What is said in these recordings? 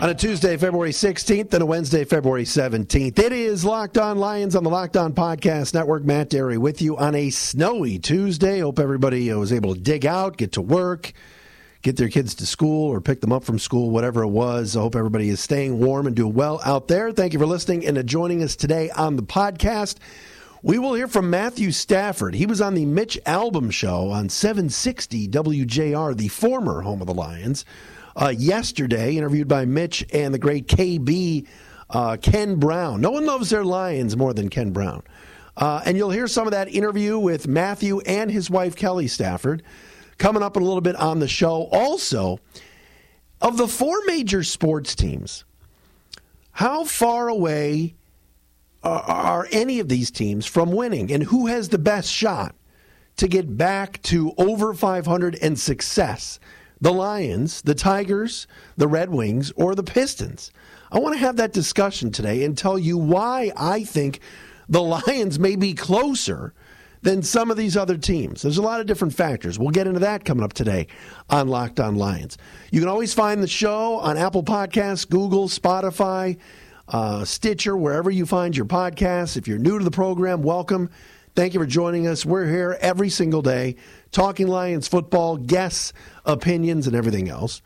On a Tuesday, February 16th, and a Wednesday, February 17th. It is Locked On Lions on the Locked On Podcast Network. Matt Dery with you on a snowy Tuesday. Hope everybody uh, was able to dig out, get to work, get their kids to school, or pick them up from school, whatever it was. I hope everybody is staying warm and doing well out there. Thank you for listening and joining us today on the podcast. We will hear from Matthew Stafford. He was on the Mitch Albom show on 760 WJR, the former home of the Lions uh, yesterday, interviewed by Mitch and the great KB uh, Ken Brown. No one loves their Lions more than Ken Brown. Uh, and you'll hear some of that interview with Matthew and his wife, Kelly Stafford, coming up in a little bit on the show. Also, of the four major sports teams, how far away are, are any of these teams from winning? And who has the best shot to get back to over 500 and success? The Lions, the Tigers, the Red Wings, or the Pistons? I want to have that discussion today and tell you why I think the Lions may be closer than some of these other teams. There's a lot of different factors. We'll get into that coming up today on Locked On Lions. You can always find the show on Apple Podcasts, Google, Spotify, uh, Stitcher, wherever you find your podcasts. If you're new to the program, welcome. Thank you for joining us. We're here every single day talking Lions football, guests, opinions, and everything else.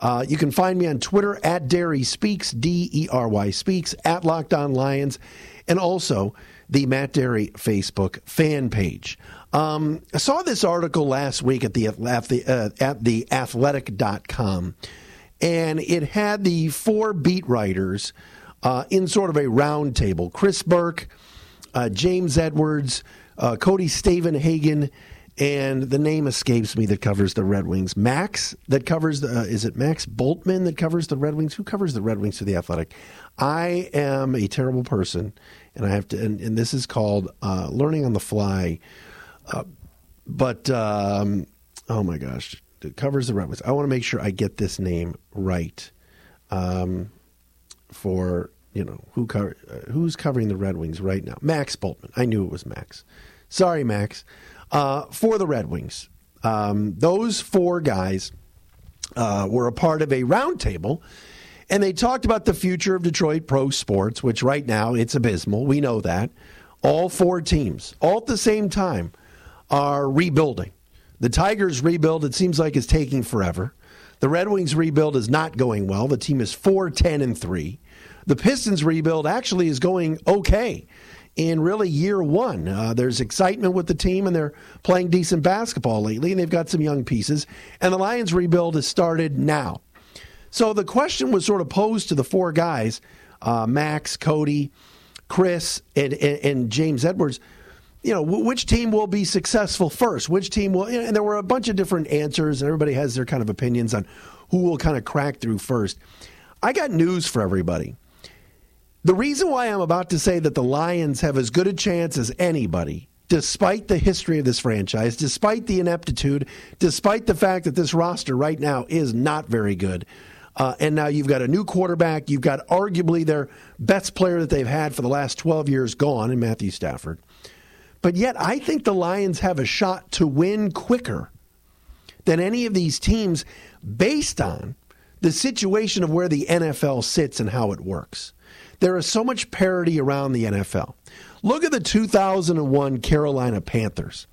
Uh, you can find me on Twitter at Dery Speaks, D E R Y Speaks, at Locked On Lions, and also the Matt Dery Facebook fan page. Um, I saw this article last week at the, at the, uh, at the athletic.com, and it had the four beat writers uh, in sort of a roundtable Chris Burke, uh, James Edwards, uh, Cody Stavenhagen, and the name escapes me that covers the Red Wings. Max that covers the uh, is it Max Bultman that covers the Red Wings? Who covers the Red Wings for the Athletic? I am a terrible person, and I have to. And, and this is called uh, learning on the fly. Uh, but um, oh my gosh, it covers the Red Wings. I want to make sure I get this name right. Um, for you know who cover, uh, who's covering the Red Wings right now? Max Bultman. I knew it was Max. Sorry, Max uh, for the Red Wings. Um, those four guys uh, were a part of a roundtable, and they talked about the future of Detroit pro sports, which right now it's abysmal. We know that. All four teams, all at the same time, are rebuilding. The Tigers' rebuild, it seems like, is taking forever. The Red Wings' rebuild is not going well. The team is 4 10 and 3. The Pistons' rebuild actually is going okay in really year one. Uh, there's excitement with the team, and they're playing decent basketball lately, and they've got some young pieces. And the Lions rebuild has started now. So the question was sort of posed to the four guys uh, Max, Cody, Chris, and, and, and, James Edwards. You know, which team will be successful first? Which team will. And there were a bunch of different answers, and everybody has their kind of opinions on who will kind of crack through first. I got news for everybody. The reason why I'm about to say that the Lions have as good a chance as anybody, despite the history of this franchise, despite the ineptitude, despite the fact that this roster right now is not very good, uh, and now you've got a new quarterback, you've got arguably their best player that they've had for the last 12 years gone in Matthew Stafford. But yet, I think the Lions have a shot to win quicker than any of these teams based on the situation of where the NFL sits and how it works. There is so much parity around the NFL. Look at the 2001 Carolina Panthers.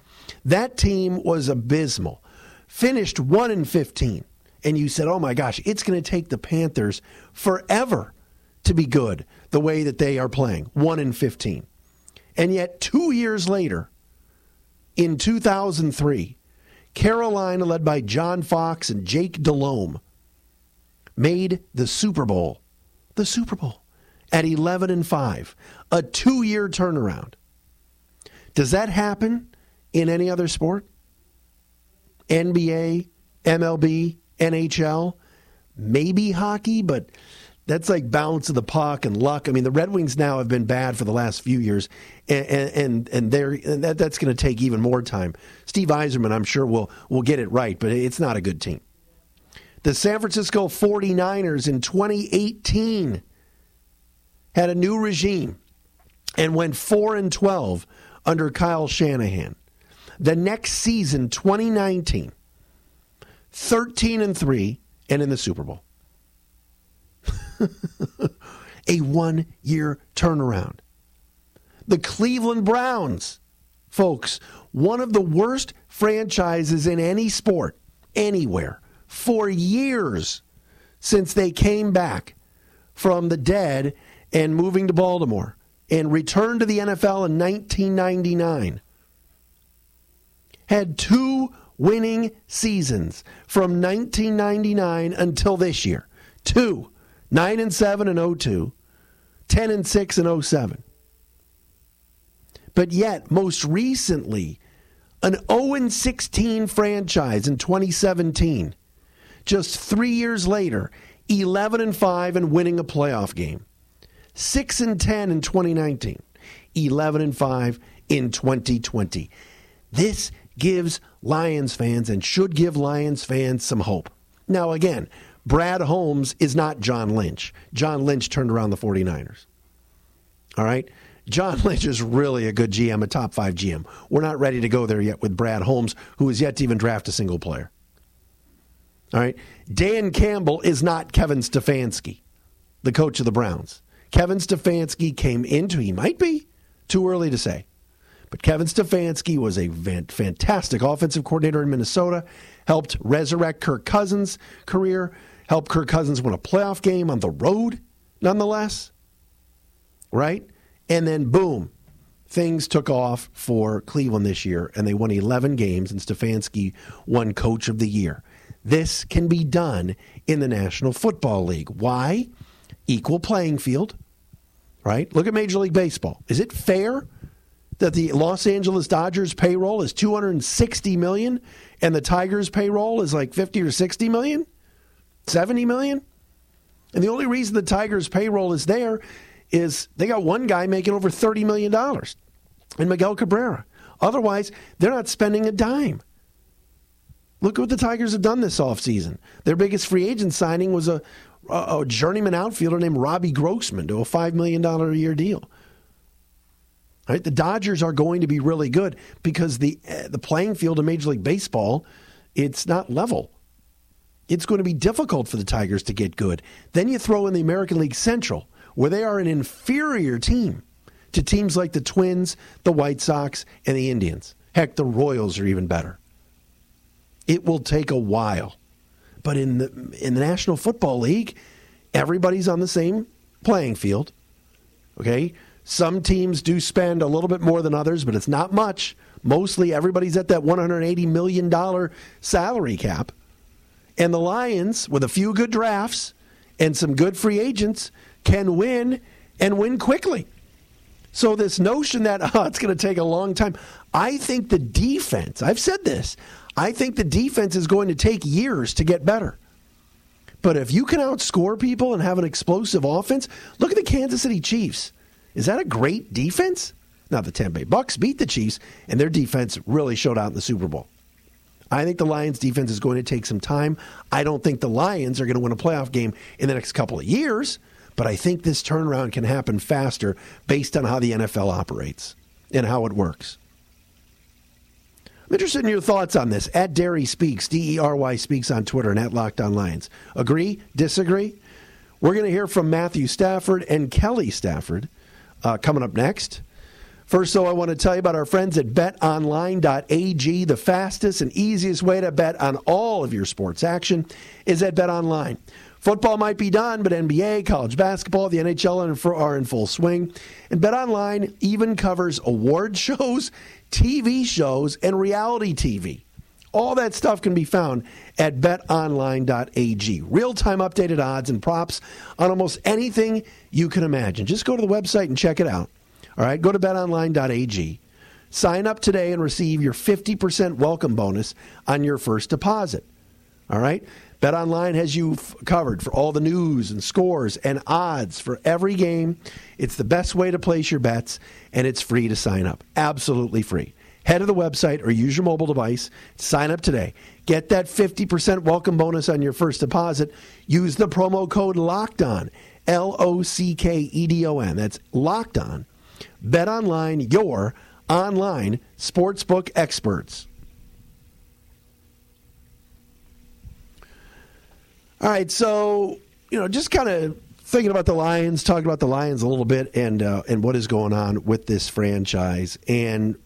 That team was abysmal. Finished 1 in 15. And you said, "Oh my gosh, it's going to take the Panthers forever to be good the way that they are playing." 1 in 15. And yet 2 years later, in 2003, Carolina led by John Fox and Jake Delhomme made the Super Bowl. The Super Bowl at 11 and 5, a two year turnaround. Does that happen in any other sport? NBA, MLB, NHL, maybe hockey, but That's like balance of the puck and luck. I mean, the Red Wings now have been bad for the last few years, and and and, and that, that's going to take even more time. Steve Yzerman, I'm sure, will will get it right, but it's not a good team. The San Francisco 49ers in 2018 had a new regime and went 4 and 12 under Kyle Shanahan. The next season, 2019, 13 and 3 and in the Super Bowl. a one year turnaround. The Cleveland Browns, folks, one of the worst franchises in any sport, anywhere, for years since they came back from the dead and moving to Baltimore and returned to the NFL in 1999. Had two winning seasons from 1999 until this year. Two. 9 and 7 and 02, 10 and 6 and 07. But yet, most recently, an 0 and 16 franchise in 2017. Just 3 years later, 11 and 5 and winning a playoff game. 6 and 10 in 2019, 11 and 5 in 2020. This gives Lions fans and should give Lions fans some hope. Now again, Brad Holmes is not John Lynch. John Lynch turned around the 49ers. All right? John Lynch is really a good GM, a top five GM. We're not ready to go there yet with Brad Holmes, who has yet to even draft a single player. All right? Dan Campbell is not Kevin Stefanski, the coach of the Browns. Kevin Stefanski came into, he might be, too early to say. But Kevin Stefanski was a fantastic offensive coordinator in Minnesota, helped resurrect Kirk Cousins' career, helped Kirk Cousins win a playoff game on the road, nonetheless. Right? And then, boom, things took off for Cleveland this year, and they won 11 games, and Stefanski won Coach of the Year. This can be done in the National Football League. Why? Equal playing field, right? Look at Major League Baseball. Is it fair that the Los Angeles Dodgers payroll is 260 million and the Tigers payroll is like 50 or 60 million? 70 million? And the only reason the Tigers payroll is there is they got one guy making over 30 million dollars and Miguel Cabrera. Otherwise, they're not spending a dime. Look at what the Tigers have done this offseason. Their biggest free agent signing was a, a, journeyman outfielder named Robbie Grossman to a $5 million a year deal. Right? The Dodgers are going to be really good because the uh, the playing field in Major League Baseball it's not level. It's going to be difficult for the Tigers to get good. Then you throw in the American League Central, where they are an inferior team to teams like the Twins, the White Sox, and the Indians. Heck, the Royals are even better. It will take a while. But in the in the National Football League, everybody's on the same playing field. Okay? Some teams do spend a little bit more than others, but it's not much. Mostly everybody's at that $180 million salary cap. And the Lions, with a few good drafts and some good free agents, can win and win quickly. So, this notion that oh, it's going to take a long time, I think the defense, I've said this, I think the defense is going to take years to get better. But if you can outscore people and have an explosive offense, look at the Kansas City Chiefs. Is that a great defense? Now the Tampa Bay Bucks beat the Chiefs, and their defense really showed out in the Super Bowl. I think the Lions defense is going to take some time. I don't think the Lions are going to win a playoff game in the next couple of years, but I think this turnaround can happen faster based on how the NFL operates and how it works. I'm interested in your thoughts on this. At Dery Speaks, D E R Y Speaks on Twitter and at Locked On Lions. Agree? Disagree? We're going to hear from Matthew Stafford and Kelly Stafford uh, coming up next. First, though, I want to tell you about our friends at betonline.ag. The fastest and easiest way to bet on all of your sports action is at betonline. Football might be done, but NBA, college basketball, the NHL are in full swing. And BetOnline even covers award shows, TV shows, and reality TV. All that stuff can be found at betonline.ag. Real time updated odds and props on almost anything you can imagine. Just go to the website and check it out. All right, go to betonline.ag. Sign up today and receive your 50% welcome bonus on your first deposit. All right? BetOnline has you f- covered for all the news and scores and odds for every game. It's the best way to place your bets, and it's free to sign up. Absolutely free. Head to the website or use your mobile device. Sign up today. Get that 50% welcome bonus on your first deposit. Use the promo code LOCKED ON, L O C K E D O N. That's locked on. Bet online, your online sportsbook experts. All right, so you know, just kind of thinking about the Lions, talking about the Lions a little bit, and uh, and what is going on with this franchise, and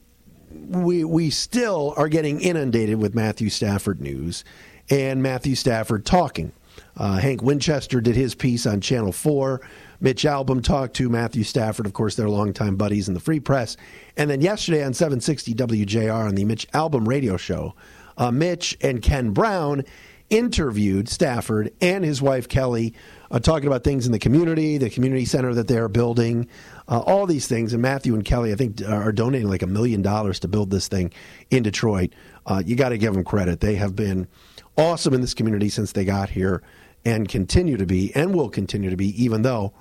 we we still are getting inundated with Matthew Stafford news, and Matthew Stafford talking. Uh, Hank Winchester did his piece on Channel Four. Mitch Albom talked to Matthew Stafford, of course, they're longtime buddies in the Free Press, and then yesterday on 760 WJR on the Mitch Albom radio show, uh, Mitch and Ken Brown interviewed Stafford and his wife Kelly, uh, talking about things in the community, the community center that they're building, uh, all these things. And Matthew and Kelly, I think, are donating like a million dollars to build this thing in Detroit. Uh, you got to give them credit. They have been awesome in this community since they got here and continue to be and will continue to be, even though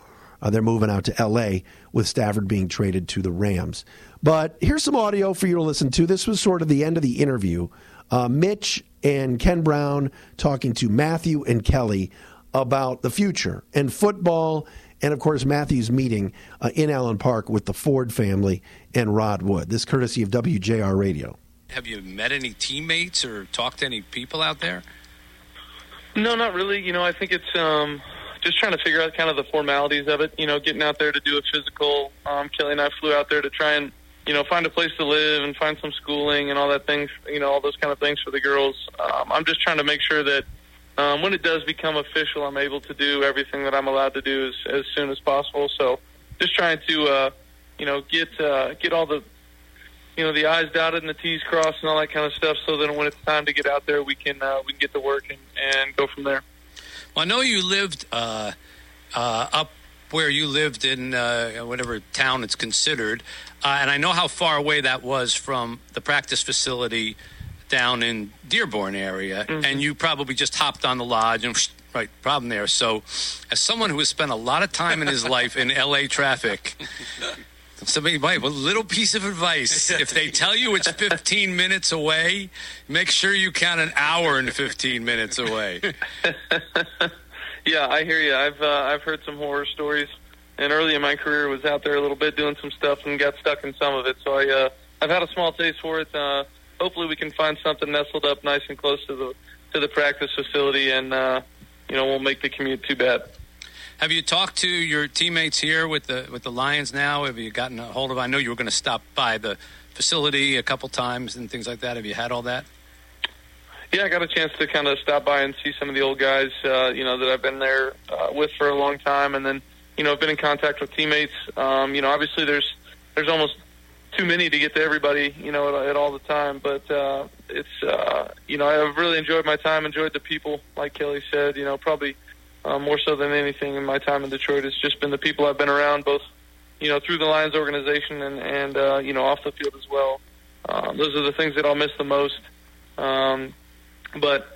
uh, they're moving out to L.A. with Stafford being traded to the Rams. But here's some audio for you to listen to. This was sort of the end of the interview. Uh, Mitch and Ken Brown talking to Matthew and Kelly about the future and football, and of course, Matthew's meeting uh, in Allen Park with the Ford family and Rod Wood. This courtesy of WJR Radio. Have you met any teammates or talked to any people out there? No, not really. You know, I think it's um, just trying to figure out kind of the formalities of it. You know, getting out there to do a physical. Um, Kelly and I flew out there to try and you know, find a place to live and find some schooling and all that things, you know, all those kind of things for the girls. Um, I'm just trying to make sure that um, when it does become official, I'm able to do everything that I'm allowed to do as, as soon as possible. So just trying to, uh, you know, get uh, get all the, you know, the I's dotted and the T's crossed and all that kind of stuff, so that when it's time to get out there, we can uh, we can get to work and, and go from there. Well, I know you lived uh, uh, up where you lived in uh, whatever town it's considered, uh, and I know how far away that was from the practice facility down in Dearborn area, mm-hmm. and you probably just hopped on the lodge and right problem there. So, as someone who has spent a lot of time in his life in LA traffic. Somebody might a little piece of advice. If they tell you it's 15 minutes away, make sure you count an hour and 15 minutes away. Yeah, I hear you. I've uh, I've heard some horror stories, and early in my career was out there a little bit doing some stuff and got stuck in some of it. So I uh, I've had a small taste for it. Uh, hopefully, we can find something nestled up nice and close to the to the practice facility, and uh, you know, won't make the commute too bad. Have you talked to your teammates here with the with the Lions now? Have you gotten a hold of? I know you were going to stop by the facility a couple times and things like that. Have you had all that? Yeah, I got a chance to kind of stop by and see some of the old guys, uh, you know, that I've been there uh, with for a long time, and then, you know, I've been in contact with teammates. Um, you know, obviously there's there's almost too many to get to everybody, you know, at, at all the time. But uh, it's, uh, you know, I've really enjoyed my time, enjoyed the people, like Kelly said. You know, probably uh, more so than anything in my time in Detroit, it's just been the people I've been around, both, you know, through the Lions organization and and uh, you know off the field as well. Um, those are the things that I'll miss the most. Um, but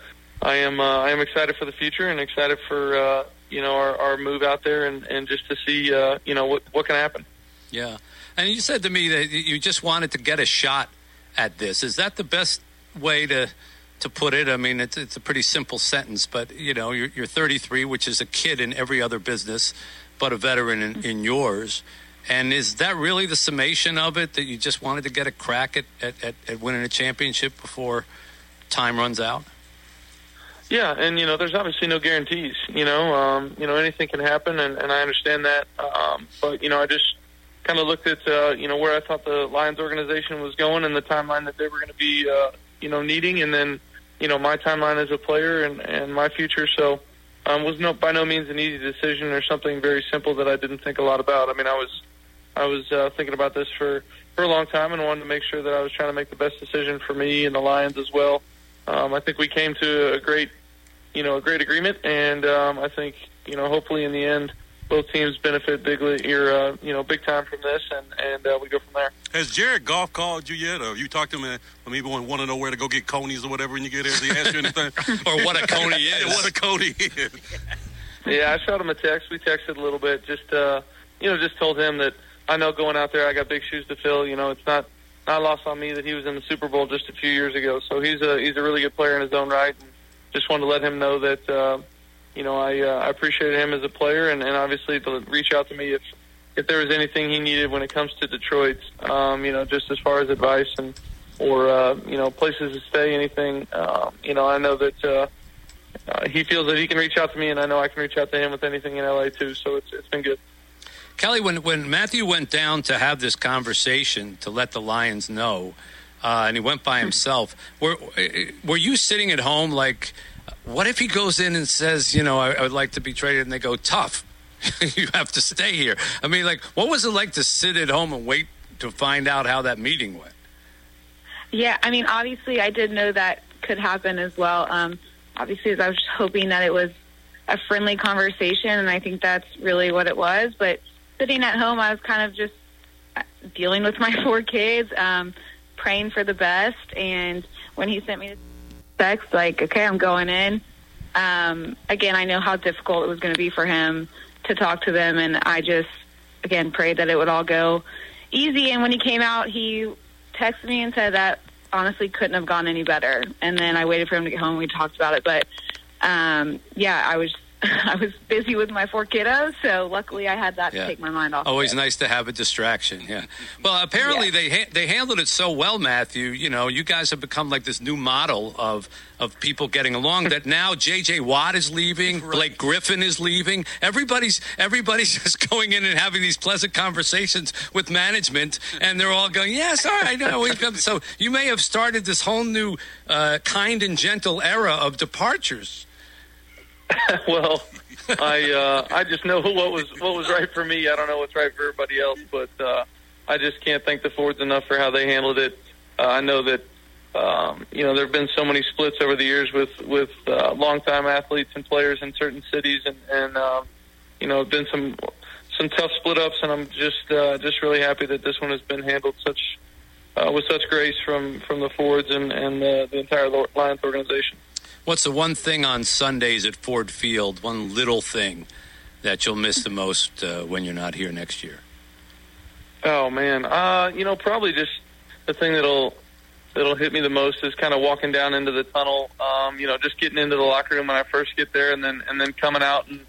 I am uh, I am excited for the future and excited for uh, you know our, our move out there and, and just to see uh, you know what what can happen. Yeah, and you said to me that you just wanted to get a shot at this. Is that the best way to to put it? I mean, it's it's a pretty simple sentence, but you know, you're, you're 33, which is a kid in every other business, but a veteran in, in yours. And is that really the summation of it that you just wanted to get a crack at, at, at winning a championship before? time runs out? Yeah, and you know, there's obviously no guarantees. You know, um, you know, anything can happen, and, and I understand that. Um, but you know, I just kind of looked at uh, you know where I thought the Lions organization was going and the timeline that they were going to be uh, you know needing, and then you know my timeline as a player and and my future. So um, was no by no means an easy decision or something very simple that I didn't think a lot about. I mean, I was I was uh, thinking about this for for a long time and wanted to make sure that I was trying to make the best decision for me and the Lions as well um, I think we came to a great, you know, a great agreement, and um, I think you know, hopefully in the end, both teams benefit bigly, you're, uh, you know, big time from this, and and uh, we go from there. Has Jared Goff called you yet, or you talked to him and maybe want to know where to go get conies or whatever when you get there? Has he asked you anything? or what a coney is? what a coney is? Yeah, I shot him a text. We texted a little bit. Just uh, you know, just told him that I know going out there, I got big shoes to fill. You know, it's not not lost on me that he was in the Super Bowl just a few years ago. So he's a he's a really good player in his own right. And just wanted to let him know that uh, you know I uh, I appreciated him as a player, and, and obviously to reach out to me if if there was anything he needed when it comes to Detroit. Um, you know, just as far as advice and or uh, you know places to stay, anything. Uh, you know, I know that. Uh, uh, he feels that he can reach out to me, and I know I can reach out to him with anything in LA too. So it's it's been good. Kelly, when when Matthew went down to have this conversation to let the Lions know, uh, and he went by himself, were were you sitting at home like, what if he goes in and says, you know, I, I would like to be traded, and they go tough, you have to stay here. I mean, like, what was it like to sit at home and wait to find out how that meeting went? Yeah, I mean, obviously, I did know that could happen as well. Um, obviously, I was just hoping that it was a friendly conversation, and I think that's really what it was. But sitting at home, I was kind of just dealing with my four kids, um, praying for the best. And when he sent me text, like, okay, I'm going in. Um, again, I know how difficult it was going to be for him to talk to them, and I just, again, prayed that it would all go easy. And when he came out, he texted me and said that honestly couldn't have gone any better. And then I waited for him to get home. We talked about it, but um, yeah, I was I was busy with my four kiddos, so luckily I had that yeah. to take my mind off. Always of nice to have a distraction. Yeah. Well, apparently yeah. they ha- they handled it so well, Matthew. You know, you guys have become like this new model of of people getting along. that now J.J. Watt is leaving, right. Blake Griffin is leaving. Everybody's everybody's just going in and having these pleasant conversations with management, and they're all going, "Yes, all right, no, we've come." So you may have started this whole new uh, kind and gentle era of departures. well, I uh, I just know what was what was right for me. I don't know what's right for everybody else, but uh, I just can't thank the Fords enough for how they handled it. Uh, I know that um, you know there have been so many splits over the years with with uh, longtime athletes and players in certain cities, and and um, you know been some some tough split ups, and I'm just uh, just really happy that this one has been handled such uh, with such grace from from the Fords and and the, the entire Lions organization. What's the one thing on Sundays at Ford Field, one little thing that you'll miss the most uh, when you're not here next year? Oh man, uh, you know, probably just the thing that'll that'll hit me the most is kind of walking down into the tunnel. Um, you know, just getting into the locker room when I first get there, and then and then coming out and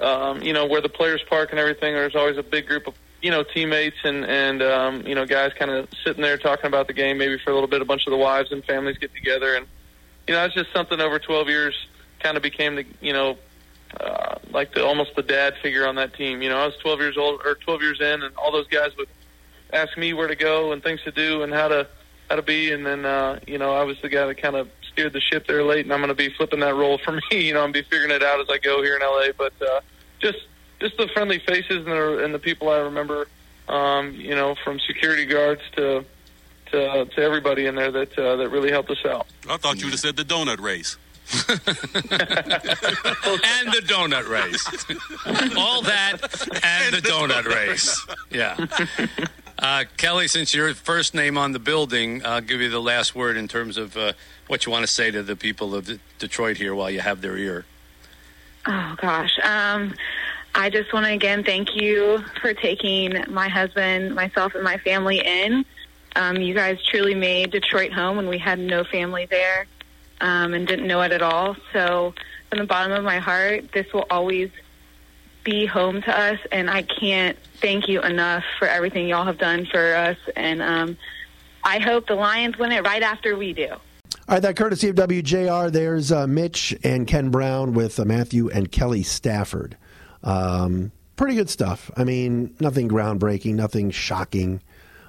um, you know where the players park and everything. There's always a big group of you know teammates and and um, you know guys kind of sitting there talking about the game. Maybe for a little bit, a bunch of the wives and families get together and you know, it's just something over 12 years kind of became the, you know, uh, like the almost the dad figure on that team. You know, I was 12 years old or 12 years in, and all those guys would ask me where to go and things to do and how to how to be. And then, uh, you know, I was the guy that kind of steered the ship there late, and I'm going to be flipping that role for me. You know, I'm be figuring it out as I go here in LA. But uh, just just the friendly faces and the, and the people I remember. Um, you know, from security guards to to, to everybody in there that uh, that really helped us out. I thought you would have said the donut race. and the donut race. All that and, the, donut, race. Yeah. Uh, Kelly, since you're first name on the building, I'll give you the last word in terms of uh, what you want to say to the people of Detroit here while you have their ear. Oh, gosh. Um, I just want to again thank you for taking my husband, myself, and my family in. Um, you guys truly made Detroit home when we had no family there um, and didn't know it at all. So, from the bottom of my heart, this will always be home to us, and I can't thank you enough for everything y'all have done for us. And um, I hope the Lions win it right after we do. All right, that courtesy of WJR. There's uh, Mitch and Ken Brown with uh, Matthew and Kelly Stafford. Um, pretty good stuff. I mean, nothing groundbreaking, nothing shocking.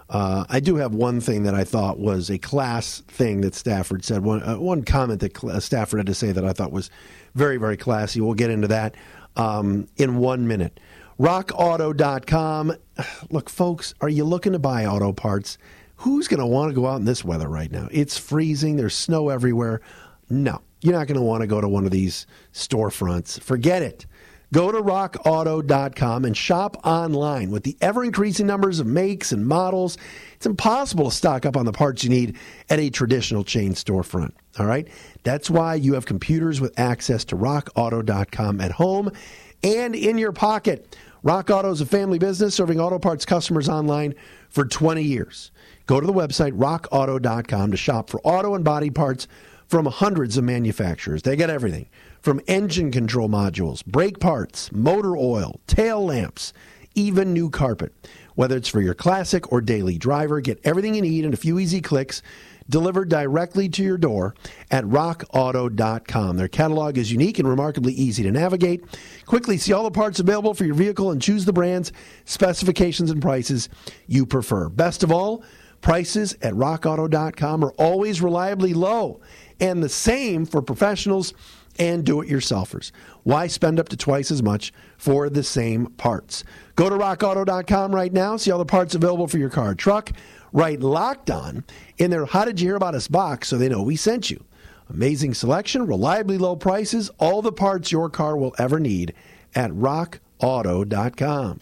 Uh, I do have one thing that I thought was a class thing that Stafford said. One uh, one comment that uh, Stafford had to say that I thought was very very classy. We'll get into that um, in one minute. RockAuto.com. Look, folks, are you looking to buy auto parts? Who's going to want to go out in this weather right now? It's freezing. There's snow everywhere. No, you're not going to want to go to one of these storefronts. Forget it. Go to rockauto.com and shop online. With the ever increasing numbers of makes and models, it's impossible to stock up on the parts you need at a traditional chain storefront. All right? That's why you have computers with access to rockauto.com at home and in your pocket. Rock Auto is a family business serving auto parts customers online for 20 years. Go to the website rockauto.com to shop for auto and body parts from hundreds of manufacturers. They got everything from engine control modules, brake parts, motor oil, tail lamps, even new carpet. Whether it's for your classic or daily driver, get everything you need in a few easy clicks delivered directly to your door at rockauto.com. Their catalog is unique and remarkably easy to navigate. Quickly see all the parts available for your vehicle and choose the brands, specifications, and prices you prefer. Best of all, prices at rockauto.com are always reliably low, and the same for professionals and do it yourselfers. Why spend up to twice as much for the same parts? Go to rockauto.com right now, see all the parts available for your car or truck. Write locked on in their How Did You Hear About Us box so they know we sent you. Amazing selection, reliably low prices, all the parts your car will ever need at rockauto.com.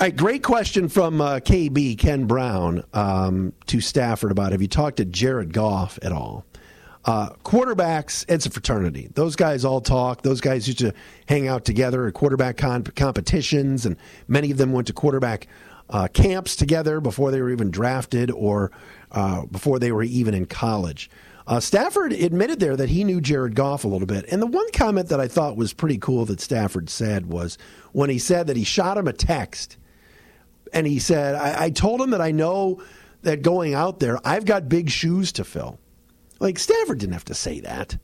All right, great question from uh, KB Ken Brown um, to Stafford about have you talked to Jared Goff at all? Uh, quarterbacks, it's a fraternity. Those guys all talk. Those guys used to hang out together at quarterback con- competitions, and many of them went to quarterback uh, camps together before they were even drafted or uh, before they were even in college. Uh, Stafford admitted there that he knew Jared Goff a little bit. And the one comment that I thought was pretty cool that Stafford said was when he said that he shot him a text and he said, I, I told him that I know that going out there, I've got big shoes to fill. Like, Stafford didn't have to say that.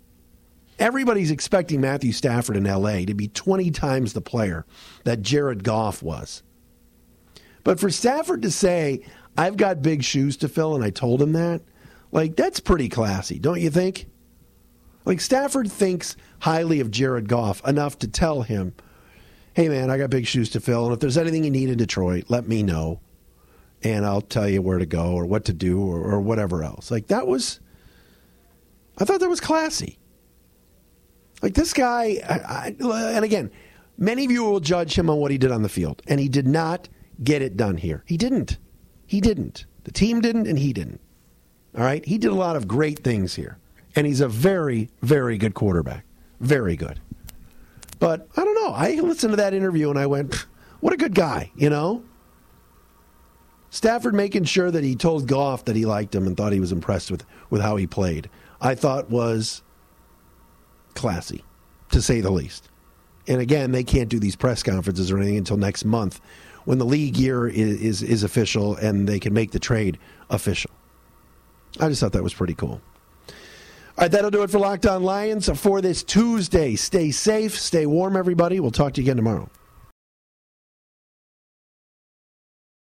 Everybody's expecting Matthew Stafford in LA to be 20 times the player that Jared Goff was. But for Stafford to say, I've got big shoes to fill, and I told him that, like, that's pretty classy, don't you think? Like, Stafford thinks highly of Jared Goff enough to tell him, hey, man, I got big shoes to fill, and if there's anything you need in Detroit, let me know, and I'll tell you where to go or what to do or, or whatever else. Like, that was, I thought that was classy. Like, this guy, I, I, and again, many of you will judge him on what he did on the field, and he did not get it done here. He didn't. He didn't. The team didn't, and he didn't. All right? He did a lot of great things here. And he's a very, very good quarterback. Very good. But I don't know. I listened to that interview and I went, what a good guy, you know? Stafford making sure that he told Goff that he liked him and thought he was impressed with, with how he played, I thought was classy, to say the least. And again, they can't do these press conferences or anything until next month when the league year is, is, is official and they can make the trade official. I just thought that was pretty cool. All right, that'll do it for Locked On Lions for this Tuesday. Stay safe, stay warm, everybody. We'll talk to you again tomorrow.